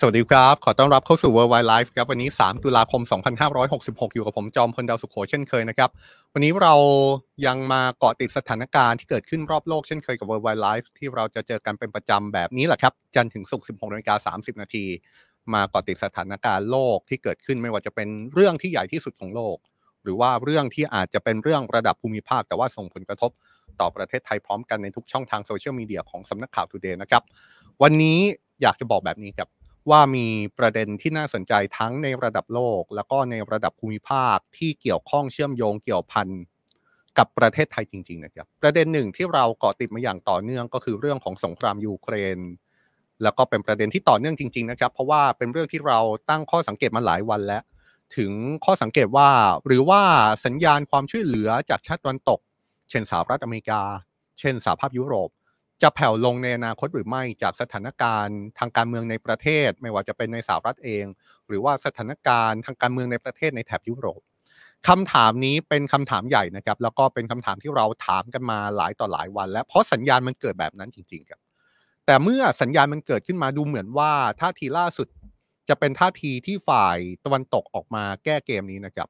สวัสดีครับ ขอต้อนรับเข้าสู่ Worldwide Life ครับ วันนี้ 3 ตุลาคม 2566 อยู่กับผมจอมพลดาวสุขโขเช่นเคยนะครับ วันนี้เรายังมาเกาะติดสถานการณ์ที่เกิดขึ้นรอบโลกเช่นเคยกับ Worldwide Life ที่เราจะเจอกันเป็นประจำแบบนี้แหละครับ จันถึงศุกร์ 16นาฬิกา30 นาที มาเกาะติดสถานการณ์โลกที่เกิดขึ้นไม่ว่าจะเป็นเรื่องที่ใหญ่ที่สุดของโลก หรือว่าเรื่องที่อาจจะเป็นเรื่องระดับภูมิภาค แต่ว่าส่งผลกระทบต่อประเทศไทยพร้อมกันในทุกช่องทางโซเชียลมีเดียของสำนักข่าว Today นะครับ วันนี้อยากจะบอกแบบนี้ครับ ว่ามีประเด็นที่น่าสนใจทั้งในระดับโลก แล้วก็ในระดับภูมิภาคที่เกี่ยวข้องเชื่อมโยงเกี่ยวพันกับประเทศไทยจริง ๆ นะครับ ประเด็นหนึ่งที่เราเกาะติดมาอย่างต่อเนื่องก็คือเรื่องของสงครามยูเครน แล้วก็เป็นประเด็นที่ต่อเนื่องจริง ๆ นะครับ เพราะว่าเป็นเรื่องที่เราตั้งข้อสังเกตมาหลายวันแล้ว ถึงข้อสังเกตว่า หรือว่าสัญญาณความช่วยเหลือจากชาติตะวันตก เช่นสหรัฐอเมริกา เช่นสหภาพยุโรป จะแผ่วลงในอนาคตหรือไม่จากสถานการณ์ทางการเมืองในประเทศ ไม่ว่าจะเป็นในสหรัฐเอง หรือว่าสถานการณ์ทางการเมืองในประเทศในแถบยุโรปคำถามนี้เป็นคำถามใหญ่นะครับ แล้วก็เป็นคำถามที่เราถามกันมาหลายต่อหลายวัน แล้วเพราะสัญญาณมันเกิดแบบนั้นจริงๆครับ แต่เมื่อสัญญาณมันเกิดขึ้นมาดูเหมือนว่าท่าทีล่าสุดจะเป็นท่าทีที่ฝ่ายตะวันตกออกมาแก้เกมนี้นะครับ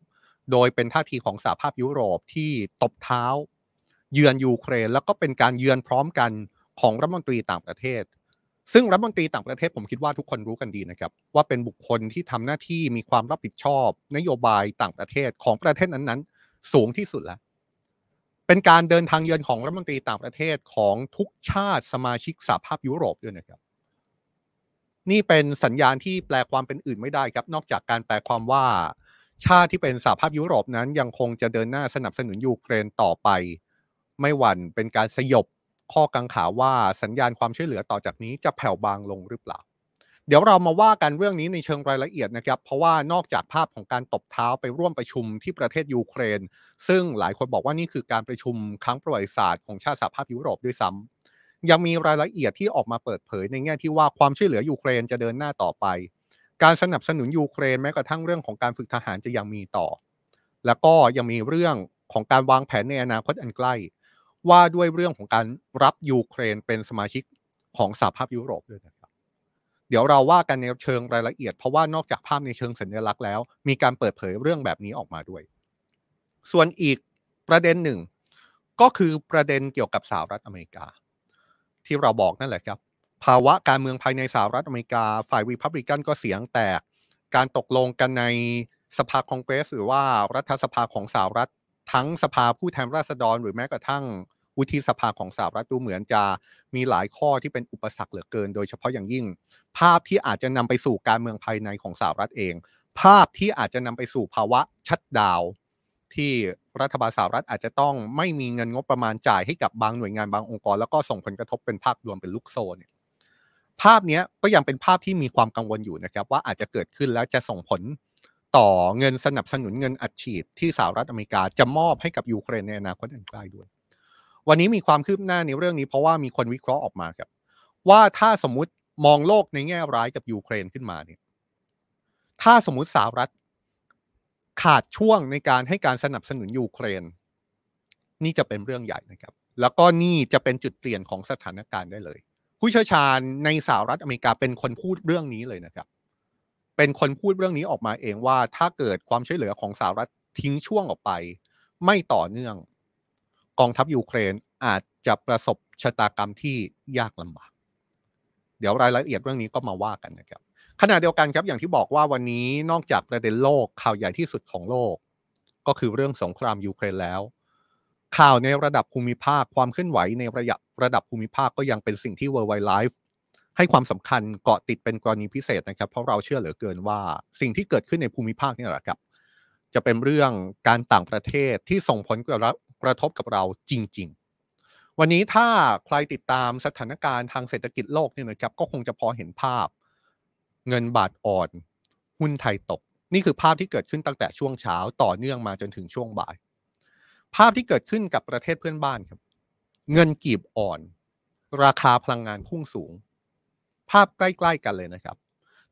โดยเป็นท่าทีของสหภาพยุโรปที่ตบเท้า เยือนยูเครน แล้วก็เป็นการเยือนพร้อมกัน ของรัฐมนตรีต่างประเทศ ซึ่งรัฐมนตรีต่างประเทศผมคิดว่าทุกคนรู้กันดีนะครับ ว่าเป็นบุคคลที่ทำหน้าที่มีความรับผิดชอบ นโยบายต่างประเทศของประเทศนั้นๆ สูงที่สุดแล้วเป็นการเดินทางเยือนของรัฐมนตรีต่างประเทศของทุกชาติสมาชิกสหภาพยุโรปด้วยนะครับ นี่เป็นสัญญาณที่แปลความเป็นอื่นไม่ได้ครับ นอกจากการแปลความว่า ชาติที่เป็นสหภาพยุโรปนั้นยังคงจะเดินหน้าสนับสนุนยูเครนต่อไป ไม่หวั่นเป็นการสยบ ข้อกังขาว่าสัญญาณความช่วยเหลือต่อจากนี้จะแผ่วบางลงหรือเปล่า เดี๋ยวเรามาว่ากันเรื่องนี้ในเชิงรายละเอียดนะครับ เพราะว่านอกจากภาพของการตบเท้าไปร่วมประชุมที่ประเทศยูเครน ซึ่งหลายคนบอกว่านี่คือการประชุมครั้งประวัติศาสตร์ของชาติสหภาพยุโรปด้วยซ้ำยังมีรายละเอียดที่ออกมาเปิดเผยในแง่ที่ว่าความช่วยเหลือยูเครนจะเดินหน้าต่อไป การสนับสนุนยูเครนแม้กระทั่งเรื่องของการฝึกทหารจะยังมีต่อ แล้วก็ยังมีเรื่องของการวางแผนในอนาคตอันใกล้ ว่าด้วยเรื่องของการรับยูเครนเป็นสมาชิกของสหภาพยุโรปด้วยนะครับ เดี๋ยวเราว่ากันในเชิงรายละเอียด เพราะว่านอกจากภาพในเชิงสัญลักษณ์แล้ว มีการเปิดเผยเรื่องแบบนี้ออกมาด้วย ส่วนอีกประเด็นหนึ่ง ก็คือประเด็นเกี่ยวกับสหรัฐอเมริกา ที่เราบอกนั่นแหละครับ ภาวะการเมืองภายในสหรัฐอเมริกา ฝ่ายรีพับลิกันก็เสียงแตก การตกลงกันในสภาคองเกรสหรือว่ารัฐสภาของสหรัฐทั้งสภาผู้แทนราษฎรหรือแม้กระทั่ง วุฒิสภาของสหรัฐดูเหมือนจะมีหลายข้อที่เป็นอุปสรรคเหลือเกิน โดยเฉพาะอย่างยิ่ง ภาพที่อาจจะนำไปสู่การเมืองภายในของสหรัฐเอง ภาพที่อาจจะนำไปสู่ภาวะชัดดาวที่รัฐบาลสหรัฐอาจจะต้องไม่มีเงินงบประมาณจ่ายให้กับบางหน่วยงานบางองค์กร แล้วก็ส่งผลกระทบเป็นภาพรวมเป็นลูกโซ่เนี่ยภาพนี้ก็ยังเป็นภาพที่มีความกังวลอยู่นะครับ ว่าอาจจะเกิดขึ้นแล้วจะส่งผลต่อเงินสนับสนุนเงินอัดฉีดที่สหรัฐอเมริกาจะมอบให้กับยูเครนในอนาคตอันใกล้ด้วย วันนี้มีความคืบหน้าในเรื่องนี้เพราะว่ามีคนวิเคราะห์ออกมาครับ ว่าถ้าสมมุติมองโลกในแง่ร้ายกับยูเครนขึ้นมาเนี่ย ถ้าสมมุติสหรัฐขาดช่วงในการให้การสนับสนุนยูเครน นี่จะเป็นเรื่องใหญ่นะครับ แล้วก็นี่จะเป็นจุดเปลี่ยนของสถานการณ์ได้เลย ผู้เชี่ยวชาญในสหรัฐอเมริกาเป็นคนพูดเรื่องนี้เลยนะครับ เป็นคนพูดเรื่องนี้ออกมาเองว่าถ้าเกิดความช่วยเหลือของสหรัฐทิ้งช่วงออกไป ไม่ต่อเนื่อง กองทัพยูเครนอาจจะประสบชะตากรรมที่ยากลำบาก เดี๋ยวรายละเอียดเรื่องนี้ก็มาว่ากันนะครับขณะเดียวกันครับอย่างที่บอกว่าวันนี้นอกจากประเด็นโลกข่าวใหญ่ที่สุดของโลก ก็คือเรื่องสงครามยูเครนแล้ว ข่าวในระดับภูมิภาคความเคลื่อนไหวในระดับระดับภูมิภาคก็ยังเป็นสิ่งที่ Worldwide Life ให้ความสำคัญเกาะติดเป็นกรณีพิเศษนะครับ เพราะเราเชื่อเหลือเกินว่า สิ่งที่เกิดขึ้นในภูมิภาคนี่แหละครับ จะเป็นเรื่องการต่างประเทศที่ส่งผล กระทบกับเราจริง ๆ วันนี้ถ้าใครติดตามสถานการณ์ทางเศรษฐกิจโลกเนี่ยนะครับก็คงจะพอเห็นภาพ เงินบาทอ่อน หุ้นไทยตก นี่คือภาพที่เกิดขึ้นตั้งแต่ช่วงเช้าต่อเนื่องมาจนถึงช่วงบ่าย ภาพที่เกิดขึ้นกับประเทศเพื่อนบ้านครับ เงินกีบอ่อน ราคาพลังงานพุ่งสูง ภาพใกล้ ๆ กันเลยนะครับ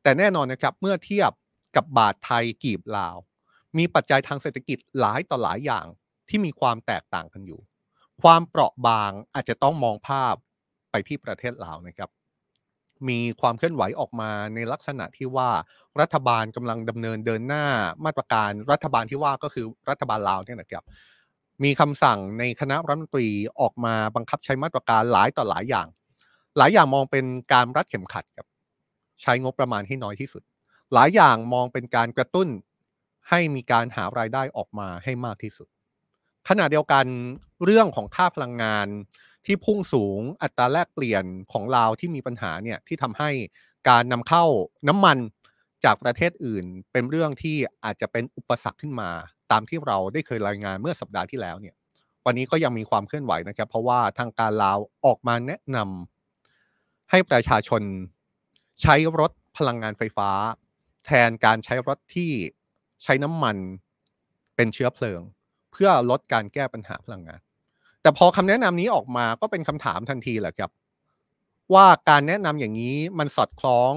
แต่แน่นอนนะครับเมื่อเทียบกับบาทไทยกีบลาว มีปัจจัยทางเศรษฐกิจหลายต่อหลายอย่าง ที่มีความแตกต่างกันอยู่ ความเปราะบางอาจจะต้องมองภาพไปที่ประเทศลาวนะครับ มีความเคลื่อนไหวออกมาในลักษณะที่ว่ารัฐบาลกำลังดำเนินเดินหน้ามาตรการรัฐบาลที่ว่าก็คือรัฐบาลลาวเนี่ยนะครับมีคำสั่งในคณะรัฐมนตรีออกมาบังคับใช้มาตรการหลายต่อหลายอย่าง หลายอย่างมองเป็นการรัดเข็มขัดครับใช้งบประมาณให้น้อยที่สุด หลายอย่างมองเป็นการกระตุ้นให้มีการหารายได้ออกมาให้มากที่สุด ขณะเดียวกันเรื่องของค่าพลังงานที่พุ่งสูงอัตราแลกเปลี่ยนของลาวที่มีปัญหาเนี่ยที่ทำให้การนำเข้าน้ำมันจากประเทศอื่น เป็นเรื่องที่อาจจะเป็นอุปสรรคขึ้นมา ตามที่เราได้เคยรายงานเมื่อสัปดาห์ที่แล้วเนี่ย วันนี้ก็ยังมีความเคลื่อนไหวนะครับ เพราะว่าทางการลาวออกมาแนะนำให้ประชาชนใช้รถพลังงานไฟฟ้า แทนการใช้รถที่ใช้น้ำมันเป็นเชื้อเพลิง เพื่อลดการแก้ปัญหาพลังงาน แต่พอคำแนะนำนี้ออกมาก็เป็นคำถามทันทีแหละครับ ว่าการแนะนำอย่างนี้มันสอดคล้อง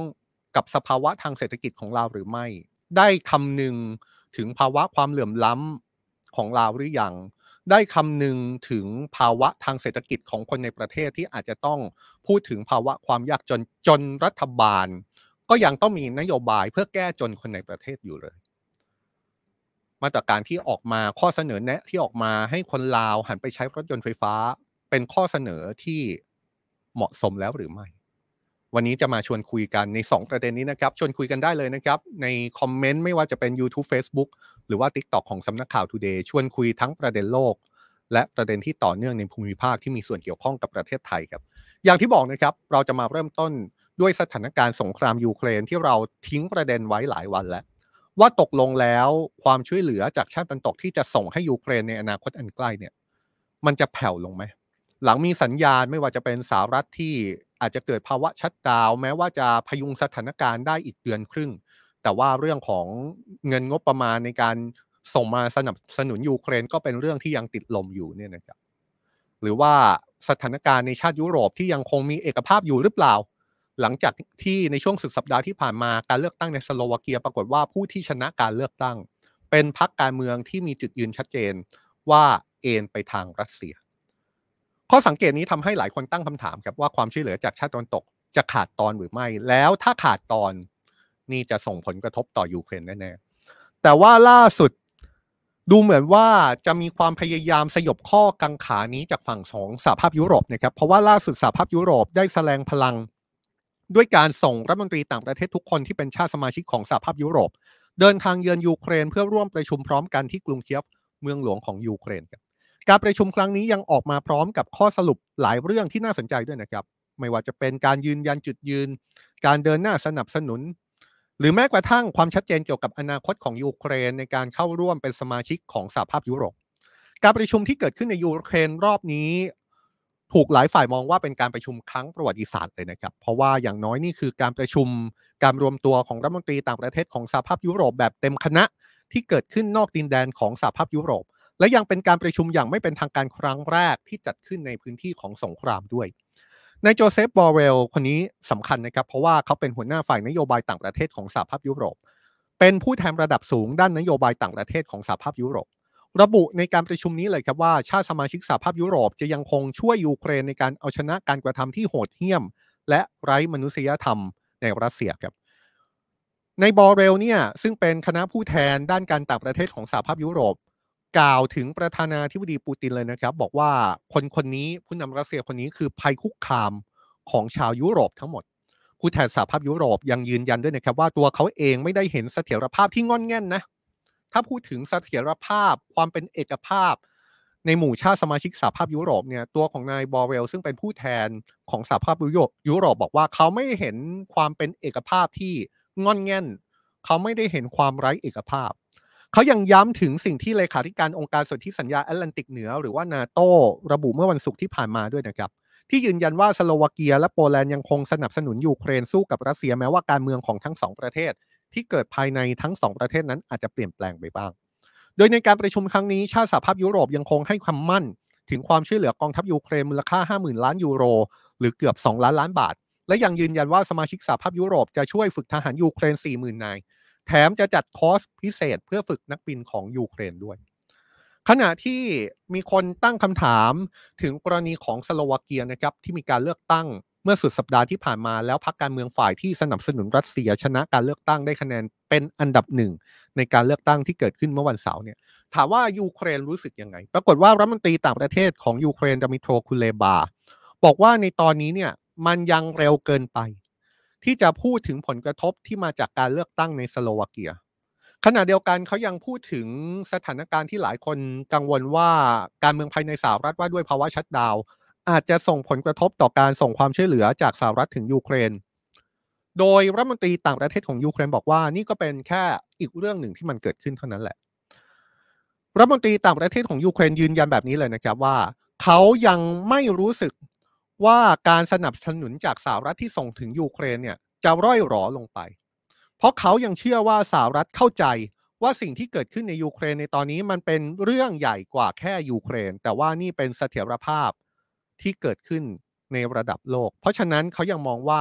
กับสภาวะทางเศรษฐกิจของเราหรือไม่ ได้คำนึงถึงภาวะความเหลื่อมล้ำของเราหรือยัง ได้คำนึงถึงภาวะทางเศรษฐกิจของคนในประเทศที่อาจจะต้องพูดถึงภาวะความยากจนจนรัฐบาล ก็ยังต้องมีนโยบายเพื่อแก้จนคนในประเทศอยู่เลย มาตรการที่ออกมาข้อเสนอแนะที่ออกมาให้คนลาวหันไปใช้รถยนต์ไฟฟ้า เป็นข้อเสนอที่เหมาะสมแล้วหรือไม่ วันนี้จะมาชวนคุยกันใน 2 ประเด็นนี้นะครับ ชวนคุยกันได้เลยนะครับ ในคอมเมนต์ไม่ว่าจะเป็น YouTube Facebook หรือว่า TikTok ของสำนักข่าว Today ชวนคุยทั้งประเด็นโลก และประเด็นที่ต่อเนื่องในภูมิภาคที่มีส่วนเกี่ยวข้องกับประเทศไทยครับ อย่างที่บอกนะครับเราจะมาเริ่มต้นด้วยสถานการณ์สงครามยูเครนที่เราทิ้งประเด็นไว้หลายวันแล้ว ว่าตกลงแล้วความช่วยเหลือจากชาติตะวันตกที่จะส่งให้ยูเครนในอนาคตอันใกล้เนี่ย มันจะแผ่วลงไหมหลังมีสัญญาณไม่ว่าจะเป็นสหรัฐที่อาจจะเกิดภาวะชัดดาวแม้ว่าจะพยุงสถานการณ์ได้อีกเดือนครึ่ง แต่ว่าเรื่องของเงินงบประมาณในการส่งมาสนับสนุนยูเครนก็เป็นเรื่องที่ยังติดลมอยู่เนี่ยนะครับหรือว่าสถานการณ์ในชาติยุโรปที่ยังคงมีเอกภาพอยู่หรือเปล่า หลังจากที่ในช่วงสุดสัปดาห์ที่ผ่านมาการเลือกตั้งในสโลวาเกียปรากฏว่าผู้ที่ชนะการเลือกตั้ง เป็นพรรคการเมืองที่มีจุดยืนชัดเจนว่าเอ็นไปทางรัสเซีย ข้อสังเกตนี้ทำให้หลายคนตั้งคำถามครับว่าความช่วยเหลือจากชาติตะวันตกจะขาดตอนหรือไม่ แล้วถ้าขาดตอนนี่จะส่งผลกระทบต่อยูเครนแน่ๆแต่ว่าล่าสุดดูเหมือนว่าจะมีความพยายามสยบข้อกังขานี้จากฝั่งของสหภาพยุโรปนะครับเพราะว่าล่าสุดสหภาพยุโรปได้แสดงพลัง ด้วยการส่งรัฐมนตรีต่างประเทศทุกคนที่เป็นชาติสมาชิกของสหภาพยุโรป เดินทางเยือนยูเครนเพื่อร่วมประชุมพร้อมกันที่กรุงเคียฟเมืองหลวงของยูเครนครับการประชุมครั้งนี้ยังออกมาพร้อมกับข้อสรุปหลายเรื่องที่น่าสนใจด้วยนะครับ ไม่ว่าจะเป็นการยืนยันจุดยืน การเดินหน้าสนับสนุน หรือแม้กระทั่งความชัดเจนเกี่ยวกับอนาคตของยูเครนในการเข้าร่วมเป็นสมาชิกของสหภาพยุโรป การประชุมที่เกิดขึ้นในยูเครนรอบนี้ ถูกหลายฝ่ายมองว่าเป็นการประชุมครั้งประวัติศาสตร์เลยนะครับ เพราะว่าอย่างน้อยนี่คือการประชุมการรวมตัวของรัฐมนตรีต่างประเทศของสหภาพยุโรปแบบเต็มคณะที่เกิดขึ้นนอกดินแดนของสหภาพยุโรป และยังเป็นการประชุมอย่างไม่เป็นทางการครั้งแรกที่จัดขึ้นในพื้นที่ของสงครามด้วยนายโจเซฟบอเรลคนนี้สำคัญนะครับเพราะว่าเขาเป็นหัวหน้าฝ่ายนโยบายต่างประเทศของสหภาพยุโรป เป็นผู้แทนระดับสูงด้านนโยบายต่างประเทศของสหภาพยุโรป ระบุในการประชุมนี้เลยครับว่าชาติสมาชิกสหภาพยุโรปจะยังคงช่วยยูเครนในการเอาชนะการกระทำที่โหดเหี้ยม และไร้มนุษยธรรมในรัสเซียครับในบอเรลเนี่ยซึ่งเป็นคณะผู้แทนด้านการต่างประเทศของสหภาพยุโรป กล่าวถึงประธานาธิบดีปูตินเลยนะครับ บอกว่าคนคนนี้ผู้นำรัสเซียคนนี้คือภัยคุกคามของชาวยุโรปทั้งหมด ผู้แทนสหภาพยุโรปยังยืนยันด้วยนะครับว่าตัวเขาเองไม่ได้เห็นเสถียรภาพที่งอนแง่นนะ ถ้าพูดถึงเสถียรภาพความเป็นเอกภาพ ในหมู่ชาติสมาชิกสหภาพยุโรปเนี่ยตัวของนายบอเรลซึ่งเป็นผู้แทนของสหภาพยุโรปยุโรปบอกว่าเขาไม่เห็นความเป็นเอกภาพที่งอนแง่น เขาไม่ได้เห็นความไร้เอกภาพ เขายังย้ำถึงสิ่งที่เลขาธิการองค์การสนธิสัญญาแอตแลนติกเหนือ หรือว่านาโตระบุเมื่อวันศุกร์ที่ผ่านมาด้วยนะครับที่ยืนยันว่าสโลวาเกียและโปแลนด์ยังคงสนับสนุนยูเครนสู้กับรัสเซียแม้ว่าการเมืองของทั้งสองประเทศ ที่เกิดภายในทั้งสองประเทศนั้นอาจจะเปลี่ยนแปลงไปบ้าง โดยในการประชุมครั้งนี้ชาติสหภาพยุโรปยังคงให้ความมั่น ถึงความช่วยเหลือกองทัพยูเครนมูลค่า 50,000 ล้านยูโร หรือเกือบ 2 ล้านล้านบาท และยังยืนยันว่าสมาชิกสหภาพยุโรปจะช่วยฝึกทหารยูเครน 40,000 นาย แถมจะจัดคอร์สพิเศษเพื่อฝึกนักบินของยูเครนด้วยขณะที่มีคนตั้งคำถามถึงกรณีของสโลวาเกียนะครับที่มีการเลือกตั้ง เมื่อสุดสัปดาห์ที่ผ่านมาแล้วพรรคการเมืองฝ่ายที่สนับสนุนรัสเซียชนะการเลือกตั้งได้คะแนนเป็นอันดับหนึ่งในการเลือกตั้งที่เกิดขึ้นเมื่อวันเสาร์เนี่ยถามว่ายูเครนรู้สึกยังไง ปรากฏว่ารัฐมนตรีต่างประเทศของยูเครนดมิโทรคุเลบา บอกว่าในตอนนี้เนี่ยมันยังเร็วเกินไป ที่จะพูดถึงผลกระทบที่มาจากการเลือกตั้งในสโลวาเกียขณะเดียวกันเขายังพูดถึงสถานการณ์ที่หลายคนกังวลว่าการเมืองภายในสหรัฐว่าด้วยภาวะ shutdown อาจจะส่งผลกระทบต่อการส่งความช่วยเหลือจากสหรัฐถึงยูเครน โดยรัฐมนตรีต่างประเทศของยูเครนบอกว่านี่ก็เป็นแค่อีกเรื่องหนึ่งที่มันเกิดขึ้นเท่านั้นแหละ รัฐมนตรีต่างประเทศของยูเครนยืนยันแบบนี้เลยนะครับว่า เขายังไม่รู้สึกว่าการสนับสนุนจากสหรัฐที่ส่งถึงยูเครนเนี่ยจะร่อยหรอลงไป เพราะเขายังเชื่อว่าสหรัฐเข้าใจว่าสิ่งที่เกิดขึ้นในยูเครนในตอนนี้มันเป็นเรื่องใหญ่กว่าแค่ยูเครน แต่ว่านี่เป็นเสถียรภาพ ที่เกิดขึ้นในระดับโลก เพราะฉะนั้นเขายังมองว่า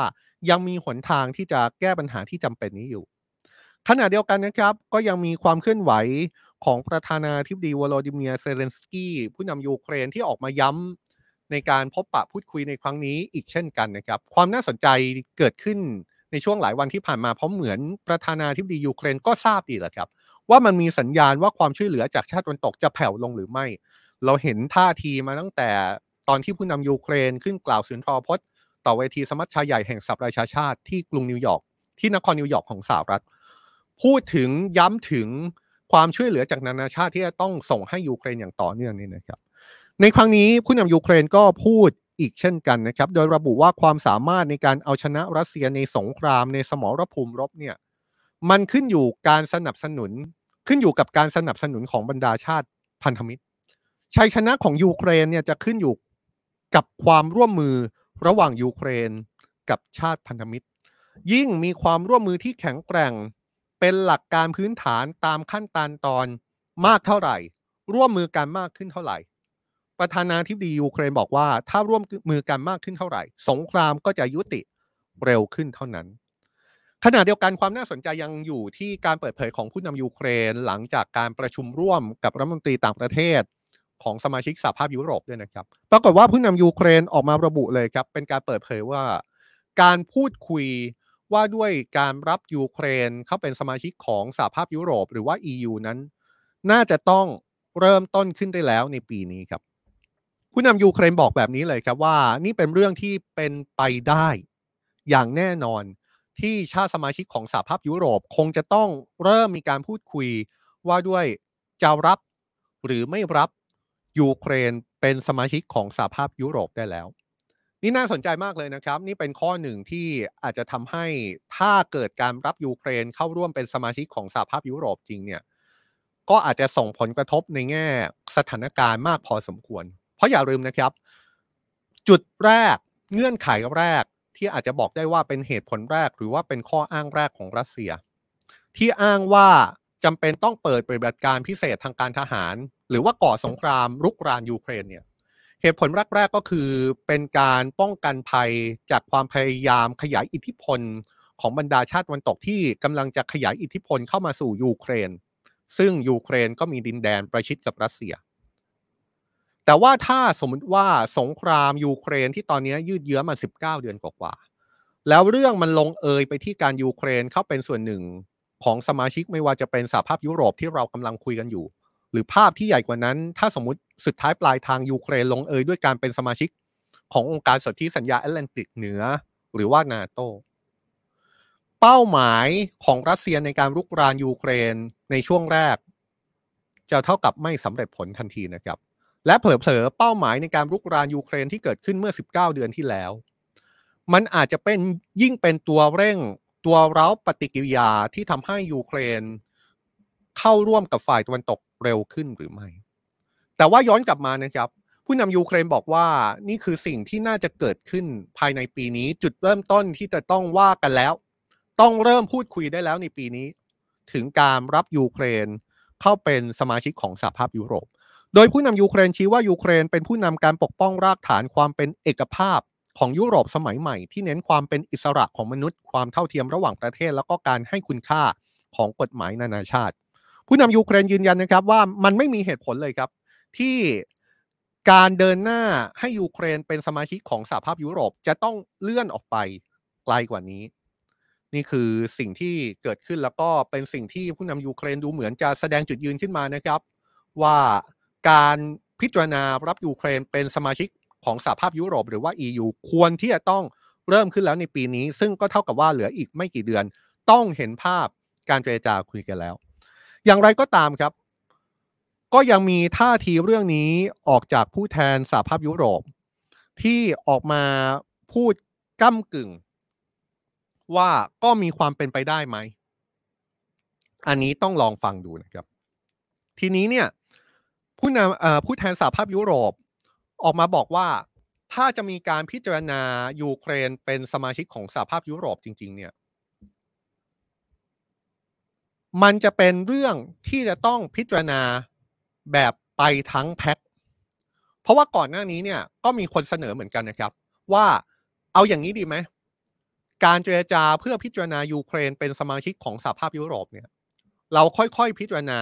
ยังมีหนทางที่จะแก้ปัญหาที่จำเป็นนี้อยู่ ขณะเดียวกันนะครับ ก็ยังมีความเคลื่อนไหวของประธานาธิบดีวโลดิเมียเซเลนสกี้ผู้นำยูเครนที่ออกมาย้ำในการพบปะพูดคุยในครั้งนี้อีกเช่นกันนะครับ ความน่าสนใจเกิดขึ้นในช่วงหลายวันที่ผ่านมาเพราะเหมือนประธานาธิบดียูเครนก็ทราบดีแหละครับ ว่ามันมีสัญญาณว่าความช่วยเหลือจากชาติตะวันตกจะแผ่วลงหรือไม่ เราเห็นท่าทีมาตั้งแต่ ตอนที่ผู้นำยูเครนขึ้นกล่าวสุนทรพจน์ ต่อเวทีสมัชชาใหญ่แห่งสหประชาชาติที่กรุงนิวยอร์กที่นครนิวยอร์กของสหรัฐพูดถึงย้ำถึงความช่วยเหลือจากนานาชาติที่จะต้องส่งให้ยูเครนอย่างต่อเนื่องนี่นะครับ ในครั้งนี้ผู้นำยูเครนก็พูดอีกเช่นกันนะครับ โดยระบุว่าความสามารถในการเอาชนะรัสเซียในสงครามในสมรภูมิรบเนี่ยมันขึ้นอยู่การสนับสนุน ขึ้นอยู่กับการสนับสนุนของบรรดาชาติพันธมิตรชัยชนะของยูเครนเนี่ยจะขึ้นอยู่ กับความร่วมมือระหว่างยูเครนกับชาติพันธมิตร ยิ่งมีความร่วมมือที่แข็งแกร่ง เป็นหลักการพื้นฐานตามขั้นตอนตอนมากเท่าไหร่ ร่วมมือกันมากขึ้นเท่าไหร่ ประธานาธิบดียูเครนบอกว่า ถ้าร่วมมือกันมากขึ้นเท่าไหร่ สงครามก็จะยุติเร็วขึ้นเท่านั้นขณะเดียวกันความน่าสนใจยังอยู่ที่การเปิดเผยของผู้นำยูเครน หลังจากการประชุมร่วมกับรัฐมนตรีต่างประเทศ ของสมาชิกสหภาพยุโรปด้วยนะครับ ปรากฏว่าผู้นำยูเครนออกมาระบุเลยครับ เป็นการเปิดเผยว่า การพูดคุยว่าด้วยการรับยูเครนเข้าเป็นสมาชิกของสหภาพยุโรป หรือว่า EU นั้น น่าจะต้องเริ่มต้นขึ้นได้แล้วในปีนี้ครับ ผู้นำยูเครนบอกแบบนี้เลยครับว่า นี่เป็นเรื่องที่เป็นไปได้ อย่างแน่นอนที่ชาติสมาชิกของสหภาพยุโรปคงจะต้องเริ่มมีการพูดคุยว่าด้วยจะรับหรือไม่รับ ยูเครนเป็นสมาชิกของสหภาพยุโรปได้แล้ว นี่น่าสนใจมากเลยนะครับ นี่เป็นข้อหนึ่งที่อาจจะทำให้ถ้าเกิดการรับยูเครนเข้าร่วมเป็นสมาชิกของสหภาพยุโรปจริงเนี่ยก็อาจจะส่งผลกระทบในแง่สถานการณ์มากพอสมควร เพราะอย่าลืมนะครับ จุดแรกเงื่อนไขแรกที่อาจจะบอกได้ว่าเป็นเหตุผลแรกหรือว่าเป็นข้ออ้างแรกของรัสเซีย ที่อ้างว่า จำเป็นต้องเปิดปฏิบัติการพิเศษทางการทหาร หรือว่าก่อสงครามรุกรานยูเครนเนี่ยเหตุผลแรกๆก็คือเป็นการป้องกันภัยจากความพยายามขยายอิทธิพลของบรรดาชาติวันตกที่กำลังจะขยายอิทธิพลเข้ามาสู่ยูเครน ซึ่งยูเครนก็มีดินแดนประชิดกับรัสเซีย แต่ว่าถ้าสมมติว่าสงครามยูเครนที่ตอนนี้ยืดเยื้อมา 19 เดือนกว่าๆแล้วเรื่องมันลงเอยไปที่การยูเครนเข้าเป็นส่วนหนึ่ง ของสมาชิกไม่ว่าจะเป็นสหภาพยุโรปที่เรากำลังคุยกันอยู่ หรือภาพที่ใหญ่กว่านั้น ถ้าสมมติสุดท้ายปลายทางยูเครนลงเอยด้วยการเป็นสมาชิกขององค์การสนธิสัญญาแอตแลนติกเหนือ หรือว่านาโตเป้าหมายของรัสเซียในการรุกรานยูเครนในช่วงแรก จะเท่ากับไม่สำเร็จผลทันทีนะครับ และเผลอๆเป้าหมายในการรุกรานยูเครนที่เกิดขึ้นเมื่อ 19 เดือนที่แล้ว มันอาจจะเป็นยิ่งเป็นตัวเร่ง ตัวเร้าปฏิกิริยาที่ทำให้ยูเครน เข้าร่วมกับฝ่ายตะวันตกเร็วขึ้นหรือไม่ แต่ว่าย้อนกลับมานะครับ ผู้นำยูเครนบอกว่านี่คือสิ่งที่น่าจะเกิดขึ้นภายในปีนี้ จุดเริ่มต้นที่จะต้องว่ากันแล้ว ต้องเริ่มพูดคุยได้แล้วในปีนี้ ถึงการรับยูเครนเข้าเป็นสมาชิกของสหภาพยุโรป โดยผู้นำยูเครนชี้ว่ายูเครนเป็นผู้นำการปกป้องรากฐานความเป็นเอกภาพ ของยุโรปสมัยใหม่ ที่เน้นความเป็นอิสระของมนุษย์ ความเท่าเทียมระหว่างประเทศ แล้วก็การให้คุณค่าของกฎหมายนานาชาติ ผู้นำยูเครนยืนยันนะครับว่ามันไม่มีเหตุผลเลยครับ ที่การเดินหน้าให้ยูเครนเป็นสมาชิกของสหภาพยุโรปจะต้องเลื่อนออกไปไกลกว่านี้ นี่คือสิ่งที่เกิดขึ้นแล้วก็เป็นสิ่งที่ผู้นำยูเครนดูเหมือนจะแสดงจุดยืนขึ้นมานะครับ ว่าการพิจารณารับยูเครนเป็นสมาชิก ของสหภาพยุโรปหรือว่า EU ควรที่จะต้องเริ่มขึ้นแล้วในปีนี้ ซึ่งก็เท่ากับว่าเหลืออีกไม่กี่เดือน ต้องเห็นภาพการเจรจาคุยกันแล้ว อย่างไรก็ตามครับ ก็ยังมีท่าทีเรื่องนี้ออกจากผู้แทนสหภาพยุโรป ที่ออกมาพูดก้ากึ่ง ว่าก็มีความเป็นไปได้ไหม อันนี้ต้องลองฟังดูนะครับ ทีนี้เนี่ยผู้นำผู้แทนสหภาพยุโรป ออกมาบอกว่าถ้าจะมีการพิจารณายูเครนเป็นสมาชิกของสหภาพยุโรปจริง ๆ เนี่ย มันจะเป็นเรื่องที่จะต้องพิจารณาแบบไปทั้งแพ็คเพราะว่าก่อนหน้านี้เนี่ยก็มีคนเสนอเหมือนกันนะครับ ว่าเอาอย่างนี้ดีไหม การเจรจาเพื่อพิจารณายูเครนเป็นสมาชิกของสหภาพยุโรปเนี่ย เราค่อยๆพิจารณา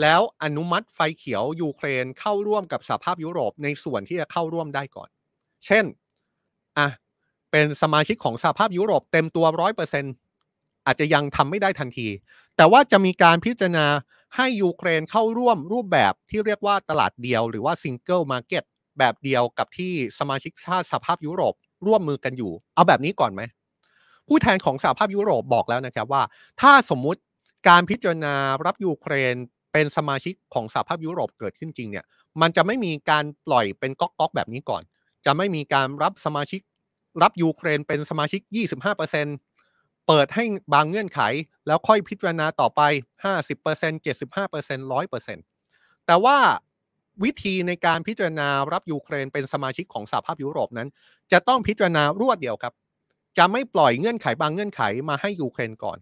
แล้วอนุมัติไฟเขียวยูเครนเข้าร่วมกับสหภาพยุโรปในส่วนที่จะเข้าร่วมได้ก่อน เช่นอะเป็นสมาชิกของสหภาพยุโรปเต็มตัวร้อยเปอร์เซ็นอาจจะยังทำไม่ได้ทันที แต่ว่าจะมีการพิจารณาให้ยูเครนเข้าร่วมรูปแบบที่เรียกว่าตลาดเดียว หรือว่า single market แบบเดียวกับที่สมาชิกชาติสหภาพยุโรปร่วมมือกันอยู่ เอาแบบนี้ก่อนไหม ผู้แทนของสหภาพยุโรปบอกแล้วนะครับว่า ถ้าสมมุติการพิจารณารับยูเครน เป็นสมาชิกของสหภาพยุโรปเกิดขึ้นจริงเนี่ยมันจะไม่มีการปล่อยเป็นก๊อกๆแบบนี้ก่อน จะไม่มีการรับสมาชิกรับยูเครนเป็นสมาชิก 25%เปิดให้บางเงื่อนไข แล้วค่อยพิจารณาต่อไป 50% 75% 100%แต่ว่าวิธีในการพิจารณารับยูเครนเป็นสมาชิกของสหภาพยุโรปนั้น จะต้องพิจารณารวดเดียวครับ จะไม่ปล่อยเงื่อนไขบางเงื่อนไขมาให้ยูเครนก่อน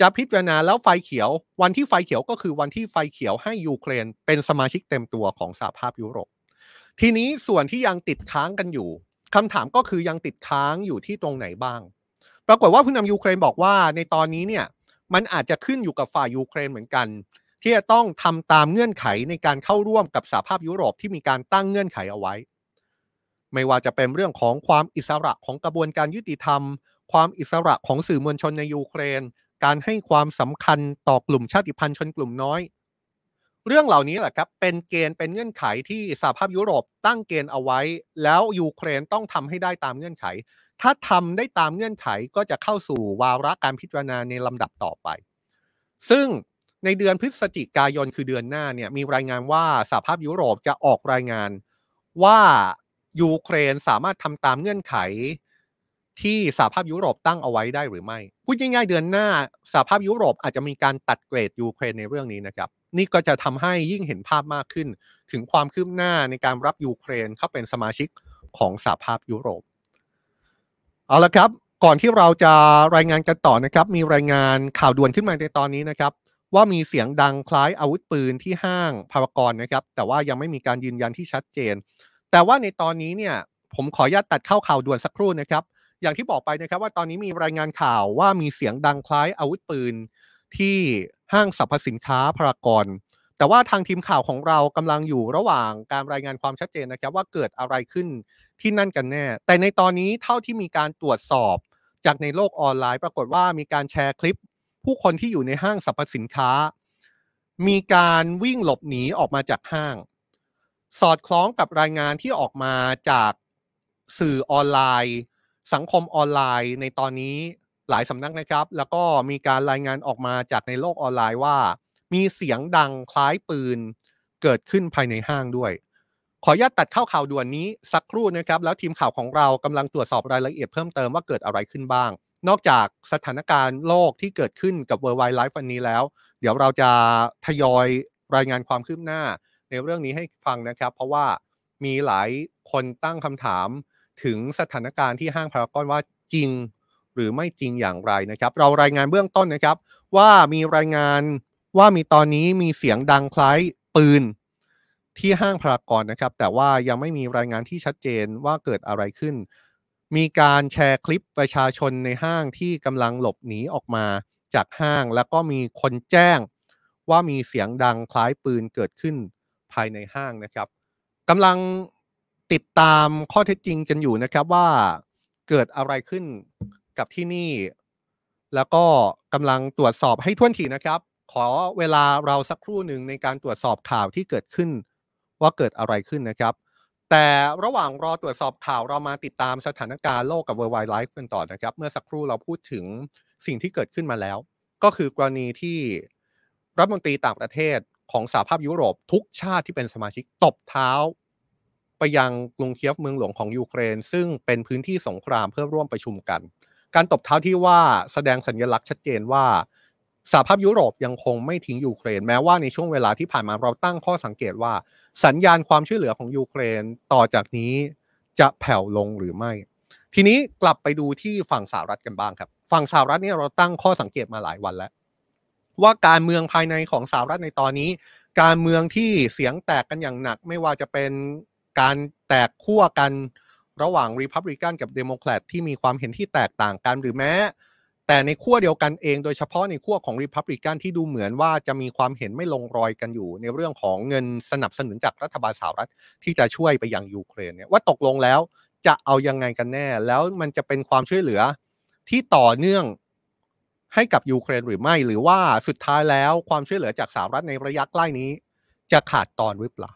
จะพิจารณาแล้วไฟเขียว วันที่ไฟเขียวก็คือวันที่ไฟเขียวให้ยูเครนเป็นสมาชิกเต็มตัวของสหภาพยุโรป ทีนี้ส่วนที่ยังติดค้างกันอยู่คำถามก็คือยังติดค้างอยู่ที่ตรงไหนบ้าง ปรากฏว่าผู้นำยูเครนบอกว่าในตอนนี้เนี่ยมันอาจจะขึ้นอยู่กับฝ่ายยูเครนเหมือนกัน ที่จะต้องทำตามเงื่อนไขในการเข้าร่วมกับสหภาพยุโรปที่มีการตั้งเงื่อนไขเอาไว้ ไม่ว่าจะเป็นเรื่องของความอิสระของกระบวนการยุติธรรม ความอิสระของสื่อมวลชนในยูเครน การให้ความสำคัญต่อกลุ่มชาติพันธุ์ชนกลุ่มน้อย เรื่องเหล่านี้แหละครับเป็นเกณฑ์เป็นเงื่อนไขที่สหภาพยุโรปตั้งเกณฑ์เอาไว้ แล้วยูเครนต้องทำให้ได้ตามเงื่อนไข ถ้าทำได้ตามเงื่อนไขก็จะเข้าสู่วาระการพิจารณาในลำดับต่อไป ซึ่งในเดือนพฤศจิกายนคือเดือนหน้าเนี่ยมีรายงานว่าสหภาพยุโรปจะออกรายงานว่ายูเครนสามารถทำตามเงื่อนไข ที่สหภาพยุโรปตั้งเอาไว้ได้หรือไม่ พูดง่ายๆเดือนหน้าสหภาพยุโรปอาจจะมีการตัดเกรดยูเครนในเรื่องนี้นะครับ นี่ก็จะทำให้ยิ่งเห็นภาพมากขึ้น ถึงความคืบหน้าในการรับยูเครนเข้าเป็นสมาชิกของสหภาพยุโรป เอาละครับ ก่อนที่เราจะรายงานกันต่อนะครับ มีรายงานข่าวด่วนขึ้นมาในตอนนี้นะครับ ว่ามีเสียงดังคล้ายอาวุธปืนที่ห้างพารากอนนะครับ แต่ว่ายังไม่มีการยืนยันที่ชัดเจน แต่ว่าในตอนนี้เนี่ย ผมขออนุญาตตัดเข้าข่าวด่วนสักครู่นะครับ อย่างที่บอกไปนะครับว่าตอนนี้มีรายงานข่าวว่ามีเสียงดังคล้ายอาวุธปืนที่ห้างสรรพสินค้าพารากอนแต่ว่าทางทีมข่าวของเรากำลังอยู่ระหว่างการรายงานความชัดเจนนะครับว่าเกิดอะไรขึ้นที่นั่นกันแน่ แต่ในตอนนี้เท่าที่มีการตรวจสอบจากในโลกออนไลน์ ปรากฏว่ามีการแชร์คลิป ผู้คนที่อยู่ในห้างสรรพสินค้า มีการวิ่งหลบหนีออกมาจากห้าง สอดคล้องกับรายงานที่ออกมาจากสื่อออนไลน์ สังคมออนไลน์ในตอนนี้หลายสำนักนะครับ แล้วก็มีการรายงานออกมาจากในโลกออนไลน์ว่า มีเสียงดังคล้ายปืนเกิดขึ้นภายในห้างด้วย ขออนุญาตตัดเข้าข่าวด่วนนี้สักครู่นะครับ แล้วทีมข่าวของเรากำลังตรวจสอบรายละเอียดเพิ่มเติมว่าเกิดอะไรขึ้นบ้าง นอกจากสถานการณ์โลกที่เกิดขึ้นกับ World Wide Life วันนี้แล้ว เดี๋ยวเราจะทยอยรายงานความคืบหน้าในเรื่องนี้ให้ฟังนะครับ เพราะว่ามีหลายคนตั้งคำถาม ถึงสถานการณ์ที่ห้างพารากอนว่าจริงหรือไม่จริงอย่างไรนะครับ เรารายงานเบื้องต้นนะครับ ว่ามีรายงานว่ามีตอนนี้มีเสียงดังคล้ายปืนที่ห้างพารากอนนะครับ แต่ว่ายังไม่มีรายงานที่ชัดเจนว่าเกิดอะไรขึ้น มีการแชร์คลิปประชาชนในห้างที่กำลังหลบหนีออกมาจากห้าง แล้วก็มีคนแจ้งว่ามีเสียงดังคล้ายปืนเกิดขึ้นภายในห้างนะครับกำลัง ติดตามข้อเท็จจริงกันอยู่นะครับว่าเกิดอะไรขึ้นกับที่นี่ แล้วก็กำลังตรวจสอบให้ท่วนทีนะครับ ขอเวลาเราสักครู่หนึ่งในการตรวจสอบข่าวที่เกิดขึ้น ว่าเกิดอะไรขึ้นนะครับ แต่ระหว่างรอตรวจสอบข่าวเรามาติดตามสถานการณ์โลกกับ World Wide Life กันต่อนะครับ เมื่อสักครู่เราพูดถึงสิ่งที่เกิดขึ้นมาแล้ว ก็คือกรณีที่รัฐมนตรีต่างประเทศของสหภาพยุโรปทุกชาติที่เป็นสมาชิกตบเท้า ไปยังกรุงเคียฟเมืองหลวงของยูเครน ซึ่งเป็นพื้นที่สงครามเพื่อร่วมประชุมกัน การตบเท้าที่ว่าแสดงสัญลักษณ์ชัดเจนว่าสหภาพยุโรปยังคงไม่ทิ้งยูเครน แม้ว่าในช่วงเวลาที่ผ่านมาเราตั้งข้อสังเกตว่า สัญญาณความช่วยเหลือของยูเครนต่อจากนี้จะแผ่วลงหรือไม่ ทีนี้กลับไปดูที่ฝั่งสหรัฐกันบ้างครับ ฝั่งสหรัฐเนี่ยเราตั้งข้อสังเกตมาหลายวันแล้ว ว่าการเมืองภายในของสหรัฐในตอนนี้ การเมืองที่เสียงแตกกันอย่างหนัก ไม่ว่าจะเป็น การแตกขั้วกันระหว่างริพับลิกันกับเดโมแครตที่มีความเห็นที่แตกต่างกันหรือแม้ แต่ในขั้วเดียวกันเองโดยเฉพาะในขั้วของริพับลิกันที่ดูเหมือนว่าจะมีความเห็นไม่ลงรอยกันอยู่ ในเรื่องของเงินสนับสนุนจากรัฐบาลสหรัฐที่จะช่วยไปยังยูเครนเนี่ยว่าตกลงแล้วจะเอายังไงกันแน่ แล้วมันจะเป็นความช่วยเหลือที่ต่อเนื่องให้กับยูเครนหรือไม่ หรือว่าสุดท้ายแล้วความช่วยเหลือจากสหรัฐในระยะใกล้นี้ จะขาดตอนหรือเปล่า